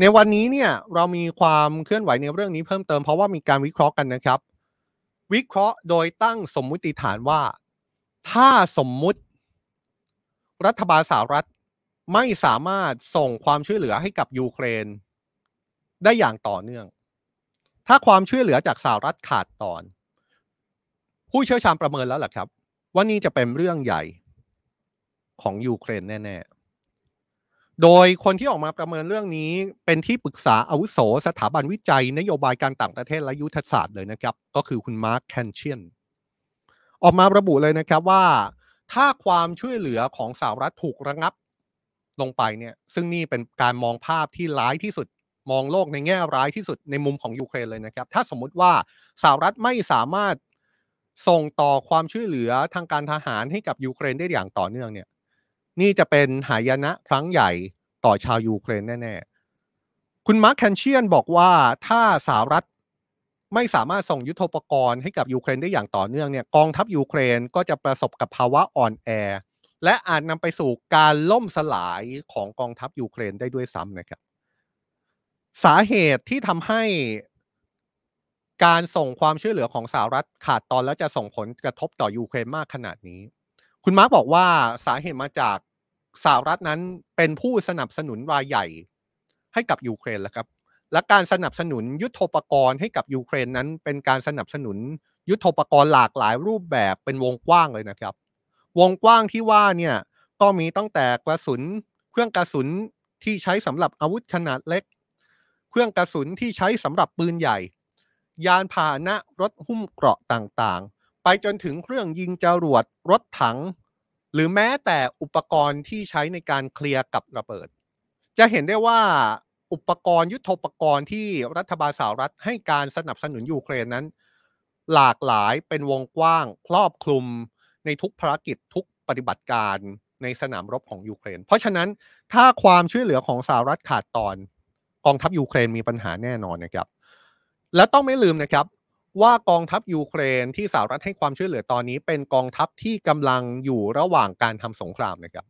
ในวันนี้เนี่ยเรามีความเคลื่อนไหวในเรื่องนี้เพิ่มเติมเพราะว่ามีการวิเคราะห์กันนะครับ วิเคราะห์โดยตั้งสมมุติฐานว่า ถ้าสมมุติ รัฐบาลสหรัฐไม่สามารถส่งความช่วยเหลือให้กับยูเครน ได้อย่างต่อเนื่อง ถ้าความช่วยเหลือจากสหรัฐขาดตอน ผู้เชี่ยวชาญประเมินแล้วแหละครับ ว่านี่จะเป็นเรื่องใหญ่ของยูเครนแน่ ๆ โดยคนที่ออกมาประเมินเรื่องนี้เป็นที่ปรึกษาอาวุโสสถาบันวิจัย นโยบายการต่างประเทศและยุทธศาสตร์เลยนะครับ ก็คือคุณมาร์คแคนเชียนออกมาระบุเลยนะครับว่า ถ้าความช่วยเหลือของสหรัฐถูกระงับลงไปเนี่ยซึ่งนี่เป็นการมองภาพที่ร้ายที่สุดมองโลกในแง่ร้ายที่สุดในมุมของยูเครนเลยนะครับ ถ้าสมมุติว่าสหรัฐไม่สามารถส่งต่อความช่วยเหลือทางการทหารให้กับยูเครนได้อย่างต่อเนื่องเนี่ย นี่จะเป็นหายนะครั้งใหญ่ต่อชาวยูเครนแน่ๆ คุณมาร์คแคนเชียนบอกว่าถ้าสหรัฐไม่สามารถส่งยุทโธปกรณ์ให้กับยูเครนได้อย่างต่อเนื่องเนี่ยกองทัพยูเครนก็จะประสบกับภาวะอ่อนแอ และอาจนำไปสู่การล่มสลายของกองทัพยูเครนได้ด้วยซ้ำนะครับ สาเหตุที่ทำให้การส่งความช่วยเหลือของสหรัฐขาดตอนและจะส่งผลกระทบต่อยูเครนมากขนาดนี้ คุณมาร์กบอกว่าสาเหตุมาจากสหรัฐนั้นเป็นผู้สนับสนุนรายใหญ่ให้กับยูเครนแล้วครับ และการสนับสนุนยุทโธปกรณ์ให้กับยูเครนนั้น เป็นการสนับสนุนยุทโธปกรณ์หลากหลายรูปแบบเป็นวงกว้างเลยนะครับ วงกว้างที่ว่าเนี่ยก็มีตั้งแต่กระสุน เครื่องกระสุนที่ใช้สำหรับอาวุธขนาดเล็ก เครื่องกระสุนที่ใช้สำหรับปืนใหญ่ ยานพาหนะรถหุ้มเกราะต่าง ไปจนถึงเครื่องยิงจรวดรถถัง หรือแม้แต่อุปกรณ์ที่ใช้ในการเคลียร์กับระเบิด จะเห็นได้ว่าอุปกรณ์ยุทโธปกรณ์ที่รัฐบาลสหรัฐให้การสนับสนุนยูเครนนั้น หลากหลายเป็นวงกว้างครอบคลุมในทุกภารกิจทุกปฏิบัติการในสนามรบของยูเครน เพราะฉะนั้นถ้าความช่วยเหลือของสหรัฐขาดตอนกองทัพยูเครนมีปัญหาแน่นอนนะครับ และต้องไม่ลืมนะครับ ว่ากองทัพยูเครนที่สหรัฐให้ความช่วยเหลือตอนนี้ เป็นกองทัพที่กำลังอยู่ระหว่างการทำสงครามนะครับ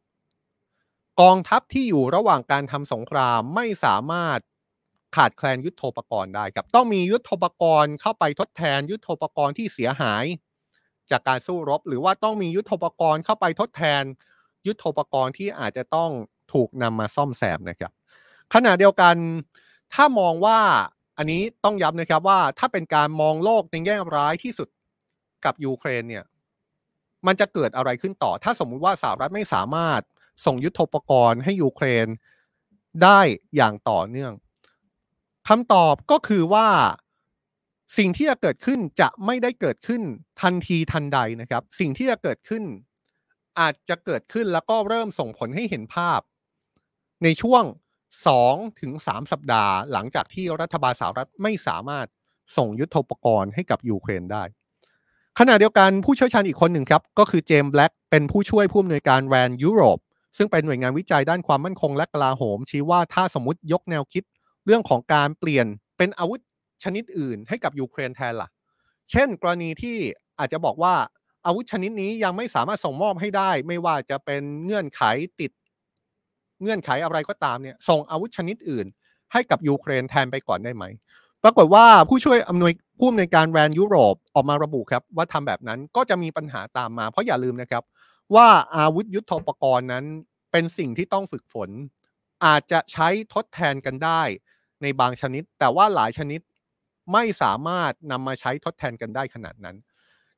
กองทัพที่อยู่ระหว่างการทำสงครามไม่สามารถขาดแคลนยุทโธปกรณ์ได้ครับ ต้องมียุทโธปกรณ์เข้าไปทดแทนยุทโธปกรณ์ที่เสียหาย จากการสู้รบ หรือว่าต้องมียุทโธปกรณ์เข้าไปทดแทน ยุทโธปกรณ์ที่อาจจะต้องถูกนำมาซ่อมแซมนะครับ ขณะเดียวกันถ้ามองว่า อันนี้ต้องย้ำนะครับว่าถ้าเป็นการมองโลกในแง่ร้ายที่สุดกับยูเครนเนี่ยมันจะเกิดอะไรขึ้นต่อ ถ้าสมมุติว่าสหรัฐไม่สามารถส่งยุทโธปกรณ์ให้ยูเครนได้อย่างต่อเนื่องคำตอบก็คือว่าสิ่งที่จะเกิดขึ้นจะไม่ได้เกิดขึ้นทันทีทันใดนะครับ สิ่งที่จะเกิดขึ้น อาจจะเกิดขึ้นแล้วก็เริ่มส่งผลให้เห็นภาพ ในช่วง 2ถึง3สัปดาห์หลังจากที่รัฐบาลสหรัฐไม่สามารถส่งยุทโธปกรณ์ให้กับยูเครนได้ ขณะเดียวกันผู้เชี่ยวชาญอีกคนหนึ่งครับ ก็คือเจมส์แบล็กเป็นผู้ช่วยผู้อำนวยการแรนยุโรป ซึ่งเป็นหน่วยงานวิจัยด้านความมั่นคงและกลาโหม ชี้ว่าถ้าสมมติยกแนวคิด เรื่องของการเปลี่ยนเป็นอาวุธชนิดอื่นให้กับยูเครนแทนล่ะ เช่น กรณีที่อาจจะบอกว่าอาวุธชนิดนี้ยังไม่สามารถส่งมอบให้ได้ ไม่ว่าจะเป็นเงื่อนไขติด เงื่อนไขอะไรก็ตามเนี่ยส่งอาวุธชนิดอื่น ให้กับยูเครนแทนไปก่อนได้ไหม ปรากฏว่าผู้ช่วยอำนวยผู้อำนวยการแรนยุโรปออกมาระบุครับ ว่าทำแบบนั้นก็จะมีปัญหาตามมา เพราะอย่าลืมนะครับ ว่าอาวุธยุทโธปกรณ์นั้นเป็นสิ่งที่ต้องฝึกฝน อาจจะใช้ทดแทนกันได้ในบางชนิด แต่ว่าหลายชนิดไม่สามารถนำมาใช้ทดแทนกันได้ขนาดนั้น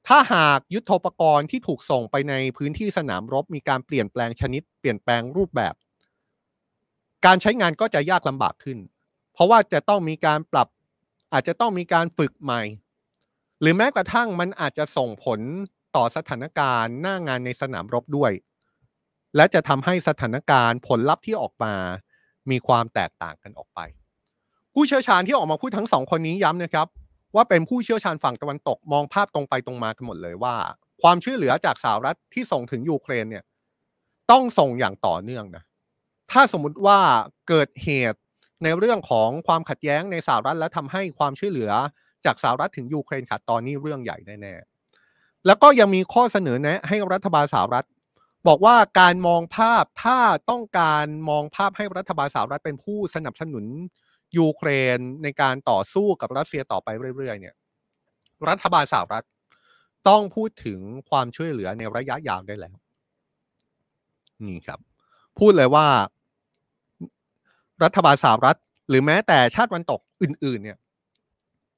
ถ้าหากยุทโธปกรณ์ที่ถูกส่งไปในพื้นที่สนามรบมีการเปลี่ยนแปลงชนิด เปลี่ยนแปลงรูปแบบ การใช้งานก็จะยากลำบากขึ้น เพราะว่าจะต้องมีการปรับอาจจะต้องมีการฝึกใหม่ หรือแม้กระทั่งมันอาจจะส่งผลต่อสถานการณ์หน้างานในสนามรบด้วย และจะทำให้สถานการณ์ผลลัพธ์ที่ออกมา มีความแตกต่างกันออกไป ผู้เชี่ยวชาญที่ออกมาพูดทั้งสองคนนี้ย้ำนะครับ ว่าเป็นผู้เชี่ยวชาญฝั่งตะวันตกมองภาพตรงไปตรงมากันหมดเลยว่า ความช่วยเหลือจากสหรัฐที่ส่งถึงยูเครนเนี่ย ต้องส่งอย่างต่อเนื่องนะ ถ้าสมมุติว่าเกิดเหตุในเรื่องของความขัดแย้งในสหรัฐและทำให้ความช่วยเหลือจากสหรัฐถึงยูเครนขาดตอนนี้เรื่องใหญ่แน่ๆแล้วก็ยังมีข้อเสนอแนะให้รัฐบาลสหรัฐ บอกว่าการมองภาพถ้าต้องการมองภาพให้รัฐบาลสหรัฐเป็นผู้สนับสนุนยูเครนในการต่อสู้กับรัสเซียต่อไปเรื่อยๆเนี่ยรัฐบาลสหรัฐต้องพูดถึงความช่วยเหลือในระยะยาวได้แล้ว นี่ครับ พูดเลยว่า รัฐบาลสหรัฐ หรือแม้แต่ชาติวันตกอื่น ๆ เนี่ย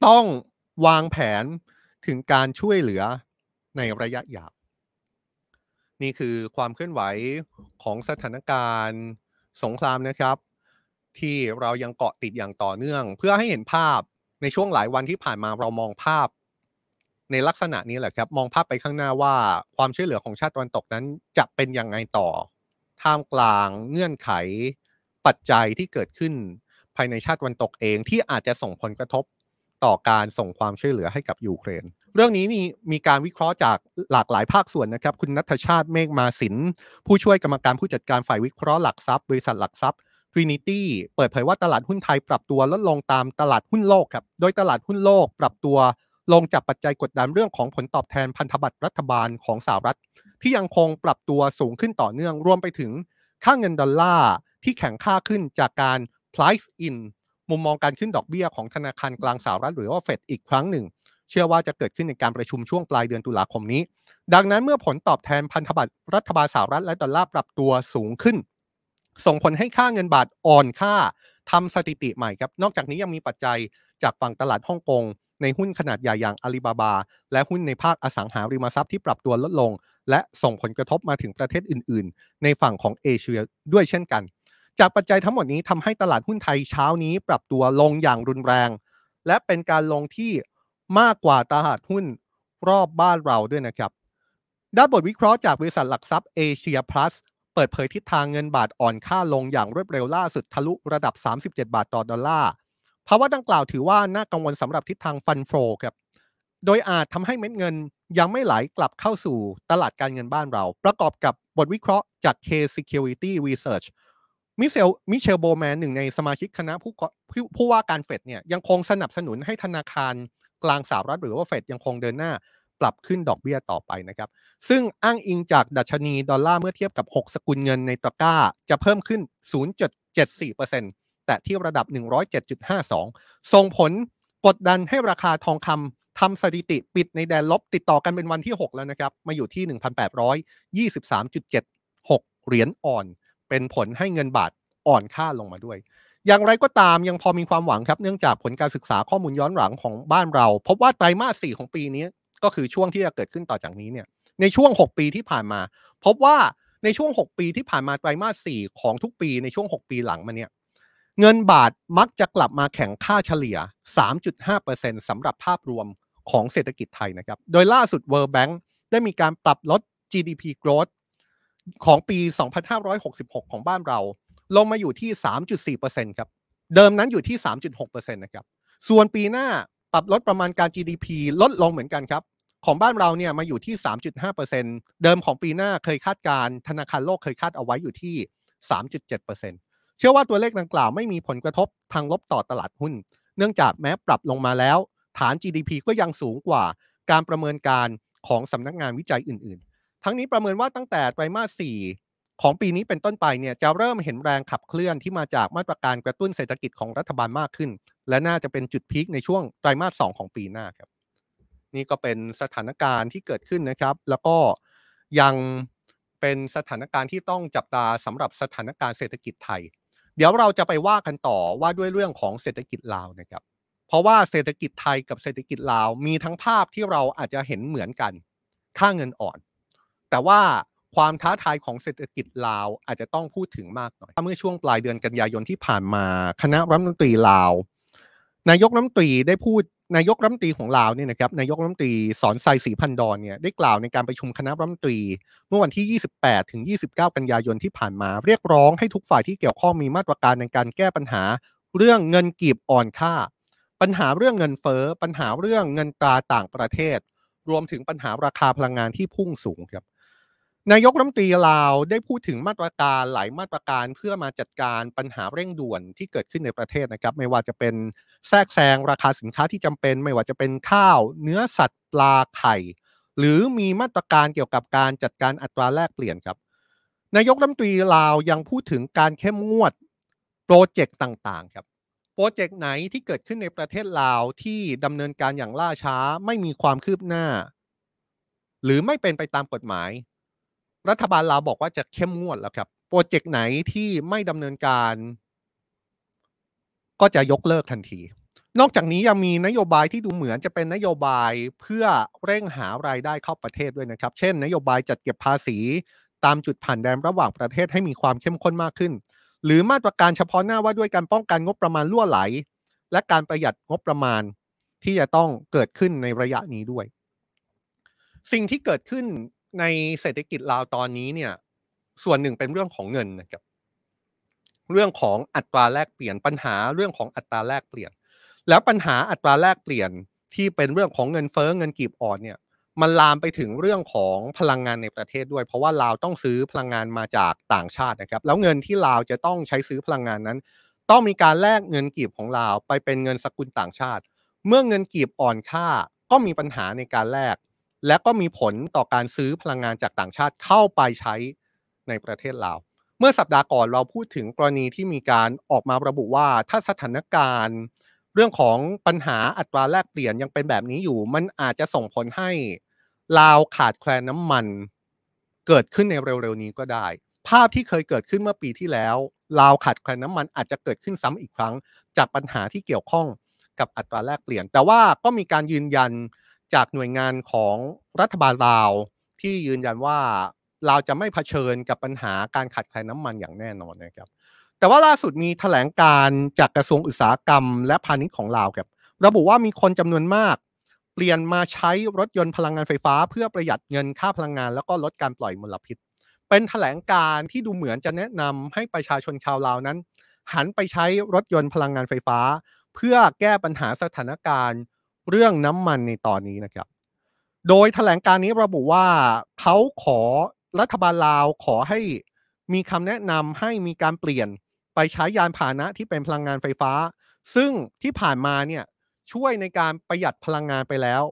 ต้องวางแผนถึงการช่วยเหลือในระยะยาวนี่คือความเคลื่อนไหวของสถานการณ์สงครามนะครับ ที่เรายังเกาะติดอย่างต่อเนื่อง เพื่อให้เห็นภาพในช่วงหลายวันที่ผ่านมาเรามองภาพ ในลักษณะนี้แหละครับ มองภาพไปข้างหน้าว่าความช่วยเหลือของชาติตะวันตกนั้นจะเป็นยังไงต่อ ท่ามกลางเงื่อนไข ปัจจัยที่เกิดขึ้นภายในชาติวันตกเองที่อาจจะส่งผลกระทบต่อการส่งความช่วยเหลือให้กับยูเครน เรื่องนี้นี่มีการวิเคราะห์จากหลากหลายภาคส่วนนะครับ คุณนัทชาติเมฆมาสิน ผู้ช่วยกรรมการผู้จัดการฝ่ายวิเคราะห์หลักทรัพย์บริษัทหลักทรัพย์ Trinity เปิดเผยว่าตลาดหุ้นไทยปรับตัวลดลงตามตลาดหุ้นโลกครับ โดยตลาดหุ้นโลกปรับตัวลงจากปัจจัยกดดันเรื่องของผลตอบแทนพันธบัตรรัฐบาลของสหรัฐ ที่ยังคงปรับตัวสูงขึ้นต่อเนื่องรวมไปถึงค่าเงินดอลลาร์ ที่แข็งค่าขึ้นจากการ price in มุมมองการขึ้นดอกเบี้ยของธนาคารกลางสหรัฐหรือว่าเฟดอีกครั้งหนึ่ง เชื่อว่าจะเกิดขึ้นในการประชุมช่วงปลายเดือนตุลาคมนี้ ดังนั้นเมื่อผลตอบแทนพันธบัตรรัฐบาลสหรัฐและดอลลาร์ปรับตัวสูงขึ้น ส่งผลให้ค่าเงินบาทอ่อนค่าทำสถิติใหม่ครับ นอกจากนี้ยังมีปัจจัยจากฝั่งตลาดฮ่องกงในหุ้นขนาดใหญ่อย่างอาลีบาบา และหุ้นในภาคอสังหาริมทรัพย์ที่ปรับตัวลดลง และส่งผลกระทบมาถึงประเทศอื่น ๆ ในฝั่งของเอเชียด้วยเช่นกัน จากปัจจัยทั้งหมดนี้ทำให้ตลาดหุ้นไทยเช้านี้ปรับตัวลงอย่างรุนแรง และเป็นการลงที่มากกว่าตลาดหุ้นรอบบ้านเราด้วยนะครับด้านบทวิเคราะห์จากบริษัทหลักทรัพย์เอเชียพลัสเปิดเผยทิศทางเงินบาทอ่อนค่าลงอย่างรวดเร็วล่าสุดทะลุระดับ 37 บาทต่อดอลลาร์ภาวะดังกล่าวถือว่าน่ากังวลสำหรับทิศทางฟันโฟครับโดยอาจทำให้เม็ดเงินยังไม่ไหลกลับเข้าสู่ตลาดการเงินบ้านเรา ประกอบกับบทวิเคราะห์จาก K Security Research มิเชลมิเชลโบแมนหนึ่งในสมาชิกคณะผู้ผู้ว่าการเฟดเนี่ยยังคงสนับสนุนให้ธนาคารกลางสหรัฐหรือว่าเฟดยังคงเดินหน้าปรับขึ้นดอกเบี้ยต่อไปนะครับ ซึ่งอ้างอิงจากดัชนีดอลลาร์เมื่อเทียบกับ 6 สกุลเงินในตะก้า จะเพิ่มขึ้น 0.74%แต่ที่ระดับ 107.52 ส่งผลกดดันให้ราคาทองคำทำสถิติปิดในแดนลบติดต่อกันเป็นวันที่ 6 แล้วนะครับ มาอยู่ที่ 1,823.76 เหรียญอ่อน เป็นผลให้เงินบาทอ่อนค่าลงมาด้วย อย่างไรก็ตามยังพอมีความหวังครับ เนื่องจากผลการศึกษาข้อมูลย้อนหลังของบ้านเรา พบว่าไตรมาส4ของปีนี้ก็คือช่วงที่จะเกิดขึ้นต่อจากนี้เนี่ยในช่วง 6 ปีที่ผ่านมา พบว่าในช่วง 6 ปีที่ผ่านมาไตรมาส 4 ของทุกปีในช่วง 6 ปีหลังมาเนี่ยเงินบาทมักจะกลับมาแข็งค่าเฉลี่ย 3.5%สำหรับภาพรวมของเศรษฐกิจไทยนะครับ โดยล่าสุด World Bank ได้มีการปรับลด GDP growth ของปี 2566 ของบ้านเรา ลงมาอยู่ที่ 3.4%ครับ เดิมนั้นอยู่ที่ 3.6%นะครับ ส่วนปีหน้าปรับลดประมาณการ GDP ลดลงเหมือนกันครับ ของบ้านเราเนี่ยมาอยู่ที่ 3.5%เดิมของปีหน้าเคยคาดการธนาคารโลกเคยคาดเอาไว้อยู่ที่ 3.7%เชื่อว่าตัวเลขดังกล่าวไม่มีผลกระทบทางลบต่อตลาดหุ้น เนื่องจากแม้ปรับลงมาแล้ว ฐาน GDP ก็ยังสูงกว่าการประเมินการของสำนักงานวิจัยอื่นๆ ทั้งนี้ประเมินว่าตั้งแต่ไตรมาส 4 ของปีนี้เป็นต้นไปเนี่ยจะเริ่มเห็นแรงขับเคลื่อนที่มาจากมาตรการกระตุ้นเศรษฐกิจของรัฐบาลมากขึ้น และน่าจะเป็นจุดพีคในช่วงไตรมาส 2 ของปีหน้าครับนี่ก็เป็นสถานการณ์ที่เกิดขึ้นนะครับ แล้วก็ยังเป็นสถานการณ์ที่ต้องจับตาสำหรับสถานการณ์เศรษฐกิจไทย เดี๋ยวเราจะไปว่ากันต่อว่าด้วยเรื่องของเศรษฐกิจลาวนะครับ เพราะว่าเศรษฐกิจไทยกับเศรษฐกิจลาวมีทั้งภาพที่เราอาจจะเห็นเหมือนกัน ค่าเงินอ่อน แต่ว่าความท้าทายของเศรษฐกิจลาวอาจจะต้องพูดถึงมากหน่อยเมื่อช่วงปลายเดือนกันยายนที่ผ่านมาคณะรัฐมนตรีลาว นายกรัฐมนตรีได้พูดนายกรัฐมนตรีของลาวเนี่ยนะครับนายกรัฐมนตรีสอนไซสีพันดอนเนี่ยได้กล่าวในการประชุมคณะรัฐมนตรี เมื่อวันที่ 28 ถึง 29 กันยายนที่ผ่านมา เรียกร้องให้ทุกฝ่ายที่เกี่ยวข้องมีมาตรการในการแก้ปัญหา เรื่องเงินกีบอ่อนค่า ปัญหาเรื่องเงินเฟ้อปัญหาเรื่องเงินตราต่างประเทศ รวมถึงปัญหาราคาพลังงานที่พุ่งสูงครับ นายกรัฐมนตรีลาวได้พูดถึงมาตรการหลายมาตรการเพื่อมาจัดการปัญหาเร่งด่วนที่เกิดขึ้นในประเทศนะครับ ไม่ว่าจะเป็นแทรกแซงราคาสินค้าที่จำเป็น ไม่ว่าจะเป็นข้าว เนื้อสัตว์ปลาไข่ หรือมีมาตรการเกี่ยวกับการจัดการอัตราแลกเปลี่ยนครับนายกรัฐมนตรีลาวยังพูดถึงการเข้มงวดโปรเจกต์ต่างๆครับโปรเจกต์ไหนที่เกิดขึ้นในประเทศลาวที่ดำเนินการอย่างล่าช้าไม่มีความคืบหน้า หรือไม่เป็นไปตามกฎหมาย รัฐบาลลาวบอกว่าจะเข้มงวดแล้วครับ โปรเจกต์ไหนที่ไม่ดำเนินการ ก็จะยกเลิกทันที นอกจากนี้ยังมีนโยบายที่ดูเหมือนจะเป็นนโยบายเพื่อเร่งหารายได้เข้าประเทศด้วยนะครับ เช่น นโยบายจัดเก็บภาษีตามจุดผ่านแดนระหว่างประเทศให้มีความเข้มข้นมากขึ้น หรือมาตรการเฉพาะหน้าว่าด้วยการป้องกันงบประมาณล่วไหล และการประหยัดงบประมาณที่จะต้องเกิดขึ้นในระยะนี้ด้วย สิ่งที่เกิดขึ้น ในเศรษฐกิจลาวตอนนี้เนี่ย ส่วนหนึ่งเป็นเรื่องของเงินนะครับ เรื่องของอัตราแลกเปลี่ยนปัญหาเรื่องของอัตราแลกเปลี่ยน แล้วปัญหาอัตราแลกเปลี่ยนที่เป็นเรื่องของเงินเฟ้อเงินกีบอ่อนเนี่ยมันลามไปถึงเรื่องของพลังงานในประเทศด้วย เพราะว่าลาวต้องซื้อพลังงานมาจากต่างชาตินะครับ แล้วเงินที่ลาวจะต้องใช้ซื้อพลังงานนั้น ต้องมีการแลกเงินกีบของลาวไปเป็นเงินสกุลต่างชาติ เมื่อเงินกีบอ่อนค่าก็มีปัญหาในการแลก และก็มีผลต่อการซื้อพลังงานจากต่างชาติเข้าไปใช้ในประเทศลาวเมื่อสัปดาห์ก่อนเราพูดถึงกรณีที่มีการออกมาระบุว่าถ้าสถานการณ์ เรื่องของปัญหาอัตราแลกเปลี่ยนยังเป็นแบบนี้อยู่ มันอาจจะส่งผลให้ลาวขาดแคลนน้ำมัน เกิดขึ้นในเร็วๆนี้ก็ได้ ภาพที่เคยเกิดขึ้นเมื่อปีที่แล้วลาวขาดแคลนน้ำมันอาจจะเกิดขึ้นซ้ำอีกครั้ง จากปัญหาที่เกี่ยวข้องกับอัตราแลกเปลี่ยน แต่ว่าก็มีการยืนยัน จากหน่วยงานของรัฐบาลลาว ที่ยืนยันว่าเราจะไม่เผชิญกับปัญหาการขาดแคลนน้ำมันอย่างแน่นอนนะครับแต่ว่าล่าสุดมีแถลงการจากกระทรวงอุตสาหกรรม และพาณิชย์ของลาวครับระบุว่ามีคนจำนวนมาก เปลี่ยนมาใช้รถยนต์พลังงานไฟฟ้า เพื่อประหยัดเงินค่าพลังงาน แล้วก็ลดการปล่อยมลพิษ เป็นแถลงการที่ดูเหมือนจะแนะนำให้ประชาชนชาวลาวนั้น หันไปใช้รถยนต์พลังงานไฟฟ้า เพื่อแก้ปัญหาสถานการณ์ เรื่องน้ำมันในตอนนี้นะครับ โดยแถลงการนี้ระบุว่าเขาขอรัฐบาลลาวขอให้มีคำแนะนำให้มีการเปลี่ยนไปใช้ยานพาหนะที่เป็นพลังงานไฟฟ้า ซึ่งที่ผ่านมาเนี่ยช่วยในการประหยัดพลังงานไปแล้ว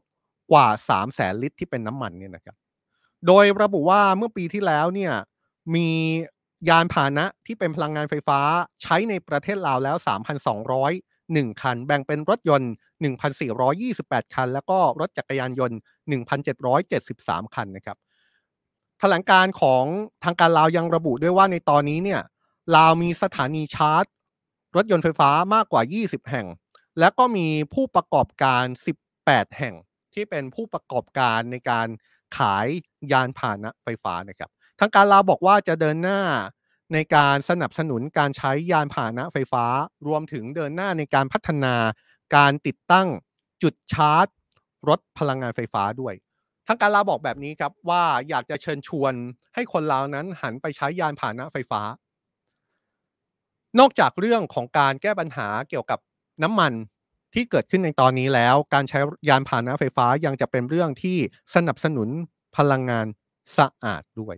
กว่า 3 0 0แสนลิตรที่เป็นน้ำมันเนี่ยนะครับ โดยระบุว่าเมื่อปีที่แล้วเนี่ยมียานพาหนะที่เป็นพลังงานไฟฟ้าใช้ในประเทศลาวแล้ว 1 คัน แบ่งเป็นรถยนต์ 1,428 คัน แล้วก็รถจักรยานยนต์ 1,773 คันนะครับแถลงการของทางการลาวยังระบุด้วยว่าในตอนนี้เนี่ยลาวมีสถานีชาร์จ รถยนต์ไฟฟ้ามากกว่า 20 แห่ง และก็มีผู้ประกอบการ 18 แห่งที่เป็นผู้ประกอบการในการขายยานพาหนะไฟฟ้านะครับทางการลาวบอกว่าจะเดินหน้า ในการสนับสนุนการใช้ยานพาหนะไฟฟ้า รวมถึงเดินหน้าในการพัฒนาการติดตั้งจุดชาร์จ รถพลังงานไฟฟ้าด้วยทางการลาวบอกแบบนี้ครับว่าอยากจะเชิญชวนให้คนลาวนั้นหันไปใช้ยานพาหนะไฟฟ้า นอกจากเรื่องของการแก้ปัญหาเกี่ยวกับน้ำมันที่เกิดขึ้นในตอนนี้แล้ว การใช้ยานพาหนะไฟฟ้ายังจะเป็นเรื่องที่สนับสนุนพลังงานสะอาดด้วย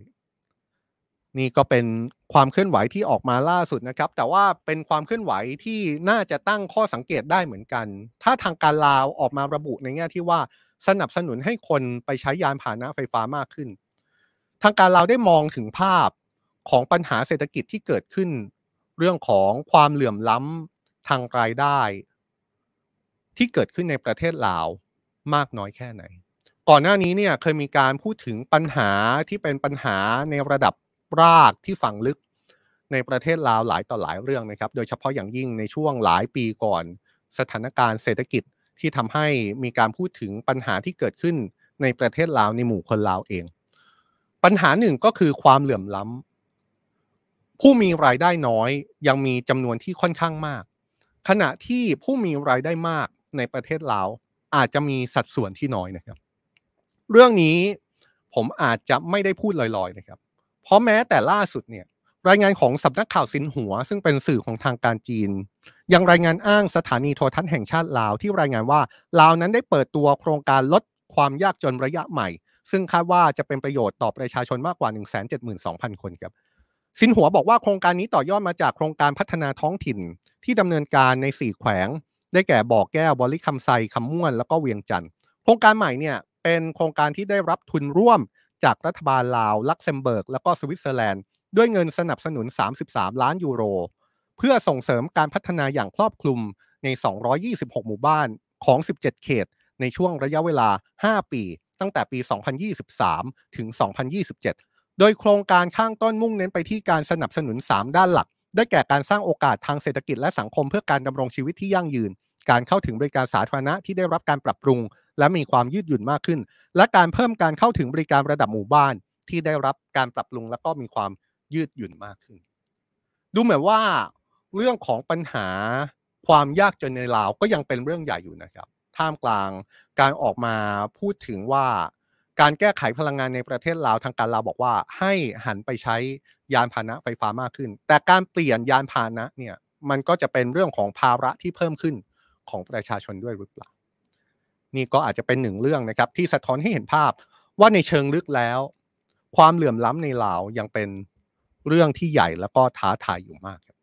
นี่ก็เป็นความเคลื่อนไหวที่ออกมาล่าสุดนะครับ แต่ว่าเป็นความเคลื่อนไหวที่น่าจะตั้งข้อสังเกตได้เหมือนกัน ถ้าทางการลาวออกมาระบุในแง่ที่ว่าสนับสนุนให้คนไปใช้ยานพาหนะไฟฟ้ามากขึ้น ทางการลาวได้มองถึงภาพของปัญหาเศรษฐกิจที่เกิดขึ้น เรื่องของความเหลื่อมล้ำทางรายได้ ที่เกิดขึ้นในประเทศลาวมากน้อยแค่ไหน ก่อนหน้านี้เนี่ยเคยมีการพูดถึงปัญหาที่เป็นปัญหาในระดับ รากที่ฝังลึกในประเทศลาวหลายต่อหลายเรื่องนะครับ โดยเฉพาะอย่างยิ่งในช่วงหลายปีก่อน สถานการณ์เศรษฐกิจที่ทำให้มีการพูดถึงปัญหาที่เกิดขึ้นในประเทศลาวในหมู่คนลาวเอง ปัญหาหนึ่งก็คือความเหลื่อมล้ำผู้มีรายได้น้อยยังมีจำนวนที่ค่อนข้างมาก ขณะที่ผู้มีรายได้มากในประเทศลาวอาจจะมีสัดส่วนที่น้อยนะครับ เรื่องนี้ผมอาจจะไม่ได้พูดลอยๆนะครับ เพราะแม้แต่ล่าสุดเนี่ยรายงานของสำนักข่าวสินหัว ซึ่งเป็นสื่อของทางการจีน ยังรายงานอ้างสถานีโทรทัศน์แห่งชาติลาวที่รายงานว่าลาวนั้นได้เปิดตัวโครงการลดความยากจนระยะใหม่ ซึ่งคาดว่าจะเป็นประโยชน์ต่อประชาชนมากกว่า 172,000 คนครับสินหัวบอกว่าโครงการนี้ต่อยอดมาจากโครงการพัฒนาท้องถิ่นที่ดำเนินการใน 4 แขวง ได้แก่บ่อแก้วบอลิคำไซคำม่วนแล้วก็เวียงจันทร์โครงการใหม่เนี่ยเป็นโครงการที่ได้รับทุนร่วม จากรัฐบาลลาว ลักเซมเบิร์ก แล้วก็สวิตเซอร์แลนด์ ด้วยเงินสนับสนุน 33 ล้านยูโร เพื่อส่งเสริมการพัฒนาอย่างครอบคลุมใน 226 หมู่บ้านของ 17 เขต ในช่วงระยะเวลา 5 ปี ตั้งแต่ปี 2023 ถึง 2027 โดยโครงการข้างต้นมุ่งเน้นไปที่การสนับสนุน 3 ด้านหลัก ได้แก่การสร้างโอกาสทางเศรษฐกิจและสังคมเพื่อการดำรงชีวิตที่ยั่งยืน การเข้าถึงบริการสาธารณะที่ได้รับการปรับปรุง และมีความยืดหยุ่นมากขึ้น และการเพิ่มการเข้าถึงบริการระดับหมู่บ้านที่ได้รับการปรับปรุงและก็มีความยืดหยุ่นมากขึ้น ดูเหมือนว่าเรื่องของปัญหาความยากจนในลาวก็ยังเป็นเรื่องใหญ่อยู่นะครับ ท่ามกลางการออกมาพูดถึงว่าการแก้ไขพลังงานในประเทศลาวทางการลาวบอกว่า ให้หันไปใช้ยานพาหนะไฟฟ้ามากขึ้น แต่การเปลี่ยนยานพาหนะเนี่ยมันก็จะเป็นเรื่องของภาระที่เพิ่มขึ้นของประชาชนด้วยหรือเปล่า นี่ก็อาจจะเป็นหนึ่งเรื่องนะครับที่สะท้อนให้เห็นภาพว่าในเชิงลึกแล้ว ความเหลื่อมล้ำในลาวยังเป็นเรื่องที่ใหญ่แล้วก็ท้าทายอยู่มากครับ